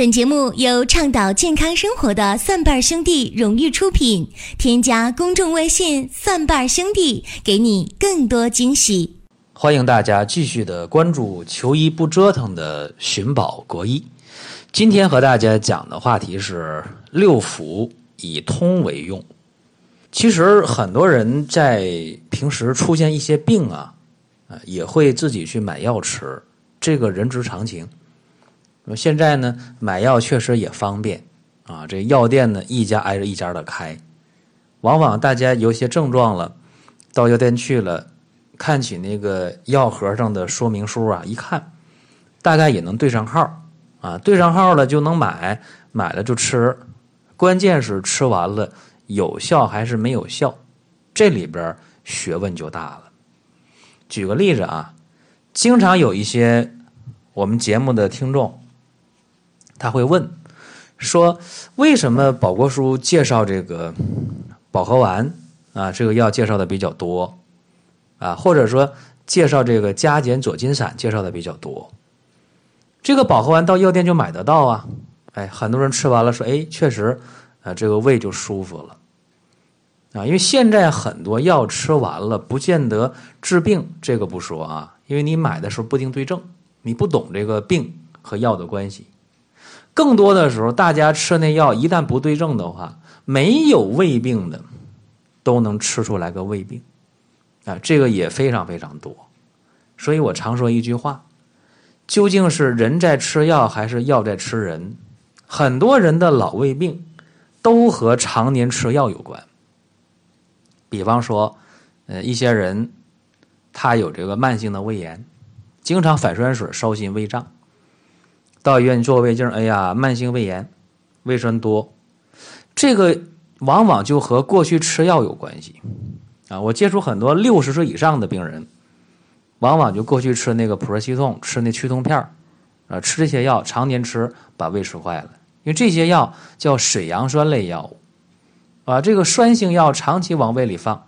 本节目由倡导健康生活的蒜瓣兄弟荣誉出品。添加公众微信“蒜瓣兄弟”，给你更多惊喜。欢迎大家继续的关注“求医不折腾”的寻宝国医。今天和大家讲的话题是六腑以通为用。其实很多人在平时出现一些病啊，啊也会自己去买药吃，这个人之常情。现在呢，买药确实也方便啊。这药店呢，一家挨着一家的开，往往大家有些症状了，到药店去了，看起那个药盒上的说明书啊，一看，大概也能对上号啊，对上号了就能买，买了就吃。关键是吃完了有效还是没有效，这里边学问就大了。举个例子啊，经常有一些我们节目的听众。他会问，说为什么宝国叔介绍这个保和丸啊，这个药介绍的比较多啊，或者说介绍这个加减左金散介绍的比较多，这个保和丸到药店就买得到啊，哎，很多人吃完了说，哎，确实啊，这个胃就舒服了啊，因为现在很多药吃完了不见得治病，这个不说啊，因为你买的时候不一定对症，你不懂这个病和药的关系。更多的时候，大家吃那药一旦不对症的话，没有胃病的都能吃出来个胃病，啊，这个也非常非常多。所以我常说一句话：究竟是人在吃药还是药在吃人？很多人的老胃病都和常年吃药有关。比方说，呃，一些人他有这个慢性的胃炎，经常反酸水、烧心、胃胀。到医院做胃镜，哎呀，慢性胃炎，胃酸多，这个往往就和过去吃药有关系啊。我接触很多六十岁以上的病人，往往就过去吃那个普热西痛，吃那祛痛片啊，吃这些药，常年吃把胃吃坏了。因为这些药叫水杨酸类药物啊，这个酸性药长期往胃里放，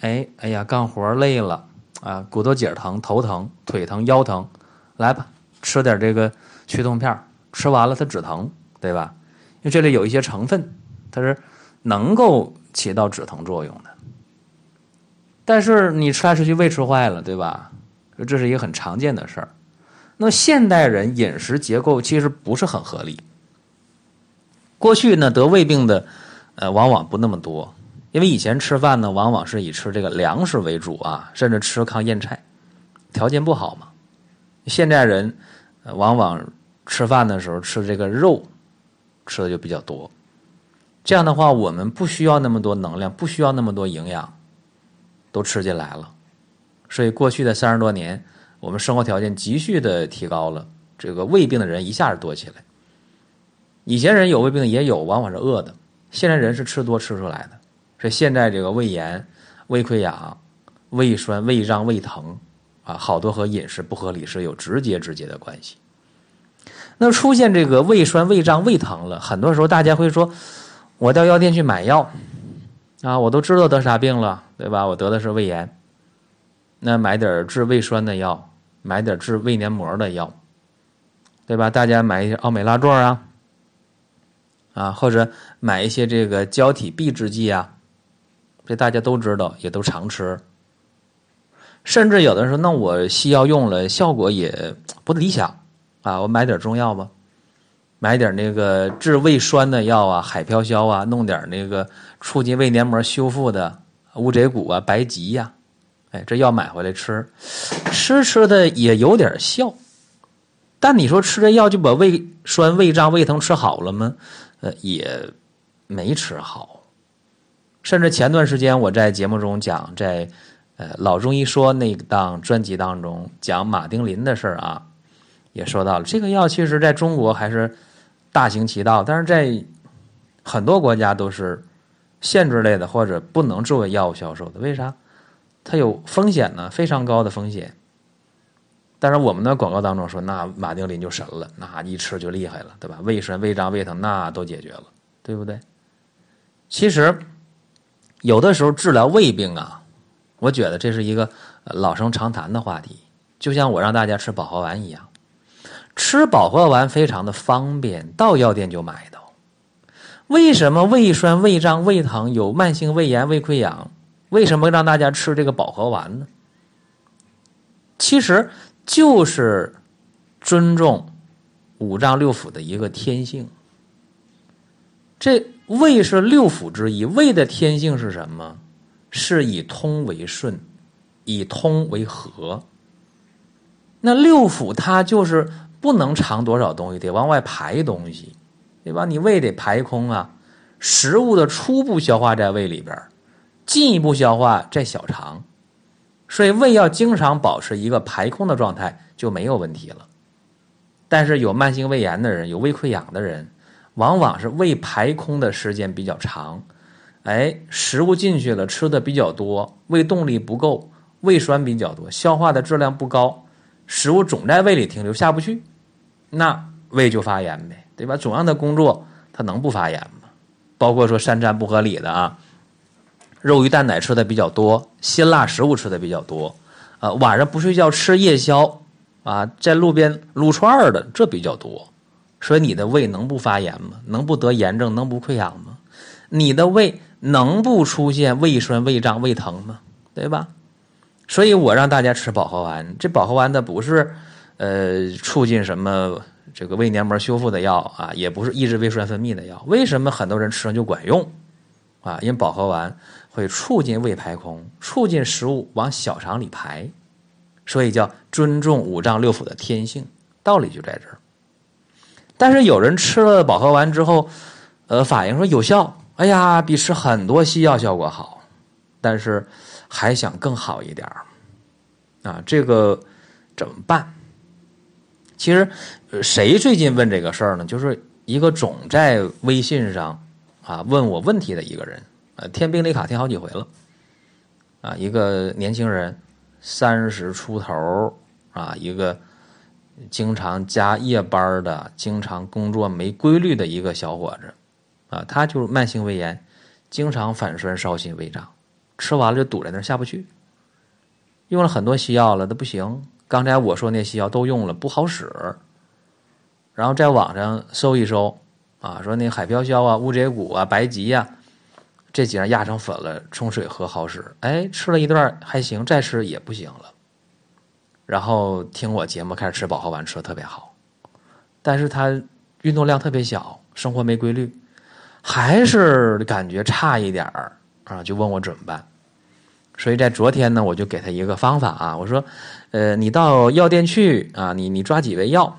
哎，哎呀，干活累了啊，骨头节疼、头疼、腿疼、腰疼，来吧，吃点这个。驱痛片吃完了它止疼，对吧？因为这里有一些成分，它是能够起到止疼作用的。但是你吃来吃去胃吃坏了，对吧？这是一个很常见的事儿。那现代人饮食结构其实不是很合理。过去呢得胃病的呃往往不那么多，因为以前吃饭呢往往是以吃这个粮食为主啊，甚至吃糠咽菜，条件不好嘛。现代人。往往吃饭的时候吃这个肉，吃的就比较多。这样的话，我们不需要那么多能量，不需要那么多营养，都吃进来了。所以过去的三十多年，我们生活条件急剧的提高了，这个胃病的人一下子多起来。以前人有胃病也有，往往是饿的；现在人是吃多吃出来的。所以现在这个胃炎、胃溃疡、胃酸、胃胀、胃疼。啊，好多和饮食不合理是有直接直接的关系。那出现这个胃酸、胃胀、胃疼了，很多时候大家会说，我到药店去买药，啊，我都知道得啥病了，对吧？我得的是胃炎，那买点治胃酸的药，买点治胃黏膜的药，对吧？大家买一些奥美拉唑啊，啊，或者买一些这个胶体抑制剂啊，这大家都知道，也都常吃。甚至有的时候，那我西药用了效果也不理想啊，我买点中药吧，买点那个治胃酸的药啊，海飘消啊，弄点那个促进胃黏膜修复的乌贼骨啊、白及呀，哎，这药买回来吃，吃吃的也有点效，但你说吃这药就把胃酸、胃胀、胃疼吃好了吗？呃，也没吃好，甚至前段时间我在节目中讲在。呃，老中医说那档专辑当中讲马丁啉的事儿啊，也说到了这个药，其实在中国还是大行其道，但是在很多国家都是限制类的或者不能作为药物销售的。为啥？它有风险呢，非常高的风险。但是我们的广告当中说，那马丁啉就神了，那一吃就厉害了，对吧？胃酸、胃胀、胃疼那都解决了，对不对？其实有的时候治疗胃病啊。我觉得这是一个老生常谈的话题，就像我让大家吃保和丸一样，吃保和丸非常的方便，到药店就买到。为什么胃酸、胃胀、胃疼，有慢性胃炎、胃溃疡？为什么让大家吃这个保和丸呢？其实就是尊重五脏六腑的一个天性。这胃是六腑之一，胃的天性是什么？是以通为顺，以通为和。那六腑它就是不能藏多少东西，得往外排东西，对吧？你胃得排空啊，食物的初步消化在胃里边，进一步消化在小肠，所以胃要经常保持一个排空的状态就没有问题了。但是有慢性胃炎的人，有胃溃疡的人，往往是胃排空的时间比较长，哎，食物进去了，吃的比较多，胃动力不够，胃酸比较多，消化的质量不高。食物总在胃里停留下不去，那胃就发炎呗，对吧？总让它工作，它能不发炎吗？包括说三餐不合理的啊，肉鱼蛋奶吃的比较多，辛辣食物吃的比较多，啊，晚上不睡觉吃夜宵啊，在路边撸串儿的这比较多，所以你的胃能不发炎吗？能不得炎症？能不溃疡吗？你的胃能不出现胃酸、胃胀、胃疼吗？对吧？所以我让大家吃保和丸，这保和丸它不是，呃，促进什么这个胃黏膜修复的药啊，也不是抑制胃酸分泌的药。为什么很多人吃上就管用？啊，因为保和丸会促进胃排空，促进食物往小肠里排，所以叫尊重五脏六腑的天性，道理就在这儿。但是有人吃了保和丸之后，呃，反映说有效，哎呀，比吃很多西药效果好，但是。还想更好一点儿，啊，这个怎么办？其实，谁最近问这个事儿呢？就是一个总在微信上啊问我问题的一个人，啊，填病历卡填好几回了，啊，一个年轻人，三十出头啊，一个经常加夜班的、经常工作没规律的一个小伙子，啊，他就是慢性胃炎，经常反酸、烧心、胃胀。吃完了就堵在那儿下不去，用了很多西药了都不行。刚才我说那西药都用了不好使，然后在网上搜一搜啊，说那海飘消啊、乌贼骨啊、白及呀，这几样压成粉了冲水喝好使。哎，吃了一段还行，再吃也不行了。然后听我节目开始吃保和丸，吃的特别好，但是他运动量特别小，生活没规律，还是感觉差一点儿。啊，就问我怎么办，所以在昨天呢，我就给他一个方法啊，我说，呃，你到药店去啊，你你抓几味药，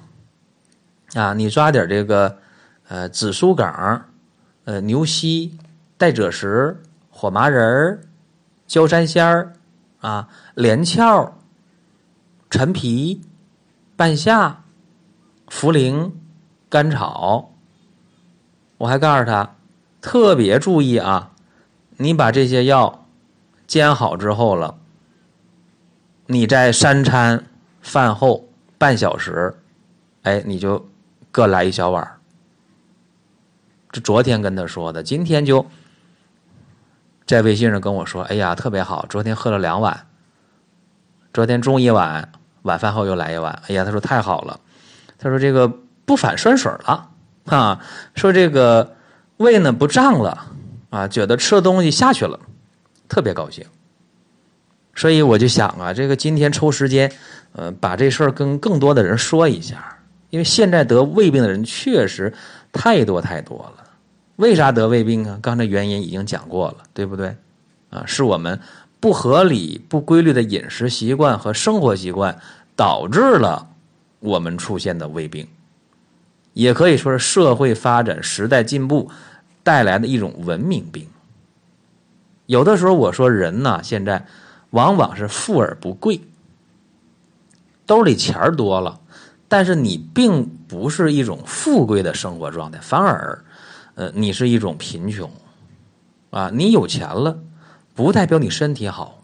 啊，你抓点这个，呃，紫苏梗，呃，牛膝、代赭石、火麻仁儿焦山仙儿，啊，连翘、陈皮、半夏、茯苓、甘草，我还告诉他，特别注意啊。你把这些药煎好之后了，你在三餐饭后半小时，哎，你就各来一小碗这昨天跟他说的，今天就在微信上跟我说：“哎呀，特别好！昨天喝了两碗，昨天中一碗，晚饭后又来一碗。哎呀，他说太好了，他说这个不反酸水了啊，说这个胃呢不胀了。”啊，觉得吃的东西下去了，特别高兴。所以我就想啊，这个今天抽时间，呃，把这事儿跟更多的人说一下。因为现在得胃病的人确实太多太多了。为啥得胃病啊？刚才原因已经讲过了，对不对？啊，是我们不合理、不规律的饮食习惯和生活习惯导致了我们出现的胃病，也可以说是社会发展、时代进步。带来的一种文明病。有的时候我说人呢，现在往往是富而不贵，兜里钱多了，但是你并不是一种富贵的生活状态，反而，呃，你是一种贫穷。啊，你有钱了，不代表你身体好，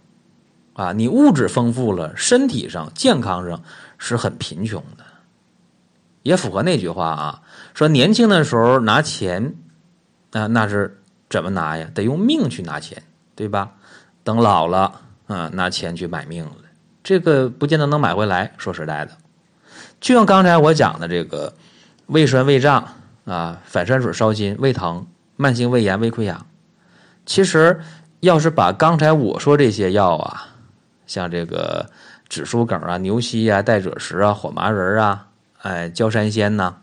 啊，你物质丰富了，身体上健康上是很贫穷的，也符合那句话啊，说年轻的时候拿钱。啊，那是怎么拿呀？得用命去拿钱，对吧？等老了，啊，拿钱去买命了，这个不见得能买回来。说实在的，就像刚才我讲的这个胃酸、胃胀啊、反酸水、烧心、胃疼、慢性胃炎、胃溃疡，其实要是把刚才我说这些药啊，像这个紫苏梗啊、牛膝啊、代赭石啊、火麻仁啊、哎焦山仙呐、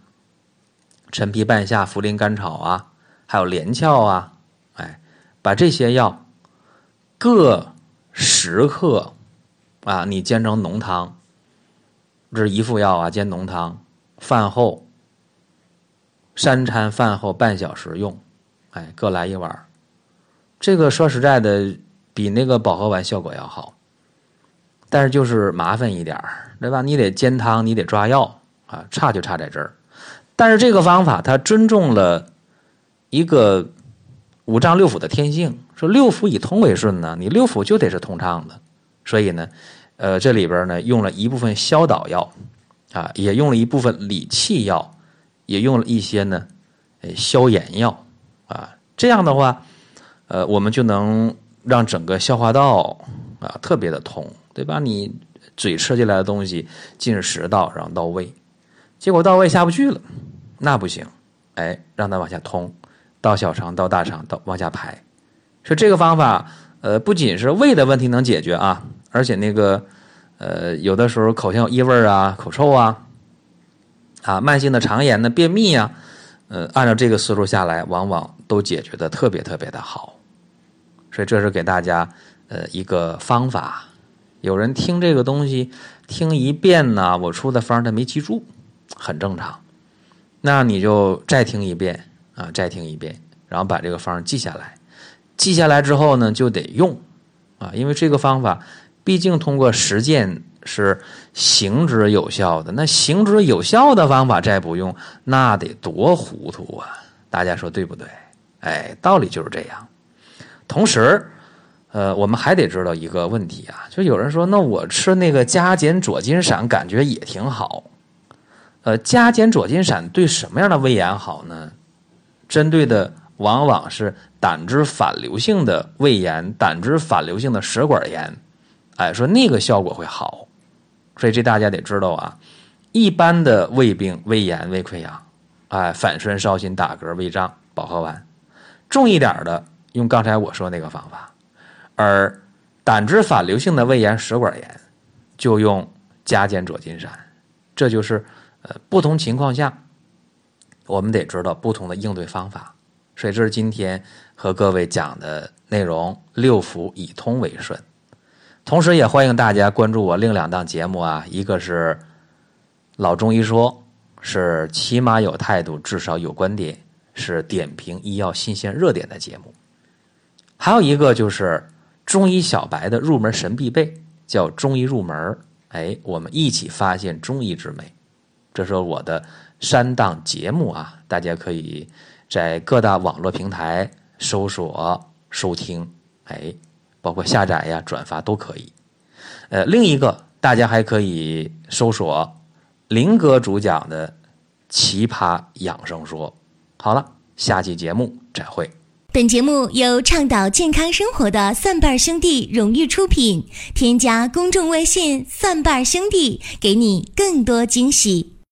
陈皮半夏、茯苓甘草啊，还有连翘啊，哎，把这些药各十克啊，你煎成浓汤。这是一副药啊，煎浓汤，饭后三餐饭后半小时用，哎，各来一碗。这个说实在的，比那个保和丸效果要好，但是就是麻烦一点，对吧？你得煎汤，你得抓药啊，差就差在这儿。但是这个方法它尊重了一个五脏六腑的天性，说六腑以通为顺呢，你六腑就得是通畅的，所以呢。呃，这里边呢用了一部分消导药，啊，也用了一部分理气药，也用了一些呢，消炎药，啊，这样的话，呃，我们就能让整个消化道啊特别的通，对吧？你嘴吃进来的东西进食道，然后到胃，结果到胃下不去了，那不行，哎，让它往下通，到小肠，到大肠，到往下排，说这个方法，呃，不仅是胃的问题能解决啊。而且那个，呃，有的时候口腔异味啊、口臭啊，啊，慢性的肠炎呢、便秘啊，呃，按照这个思路下来，往往都解决的特别特别的好。所以这是给大家呃一个方法。有人听这个东西听一遍呢，我出的方他没记住，很正常。那你就再听一遍啊，再听一遍，然后把这个方记下来。记下来之后呢，就得用啊，因为这个方法。毕竟通过实践是行之有效的，那行之有效的方法再不用，那得多糊涂啊！大家说对不对？哎，道理就是这样。同时，呃，我们还得知道一个问题啊，就有人说，那我吃那个加减左金散感觉也挺好。呃，加减左金散对什么样的胃炎好呢？针对的往往是胆汁反流性的胃炎、胆汁反流性的食管炎。哎，说那个效果会好，所以这大家得知道啊。一般的胃病、胃炎、胃溃疡，哎，反酸、烧心、打嗝、胃胀、保和丸，重一点的用刚才我说那个方法，而胆汁反流性的胃炎、食管炎就用加减左金散。这就是呃不同情况下，我们得知道不同的应对方法。所以这是今天和各位讲的内容：六腑以通为顺。同时，也欢迎大家关注我另两档节目啊，一个是《老中医说》，是起码有态度，至少有观点，是点评医药新鲜热点的节目；还有一个就是中医小白的入门神必备，叫《中医入门》。哎，我们一起发现中医之美。这是我的三档节目啊，大家可以在各大网络平台搜索收听。哎。包括下载呀、转发都可以。呃，另一个大家还可以搜索林哥主讲的《奇葩养生说》。好了，下期节目再会。本节目由倡导健康生活的蒜瓣兄弟荣誉出品。添加公众微信“蒜瓣兄弟”，给你更多惊喜。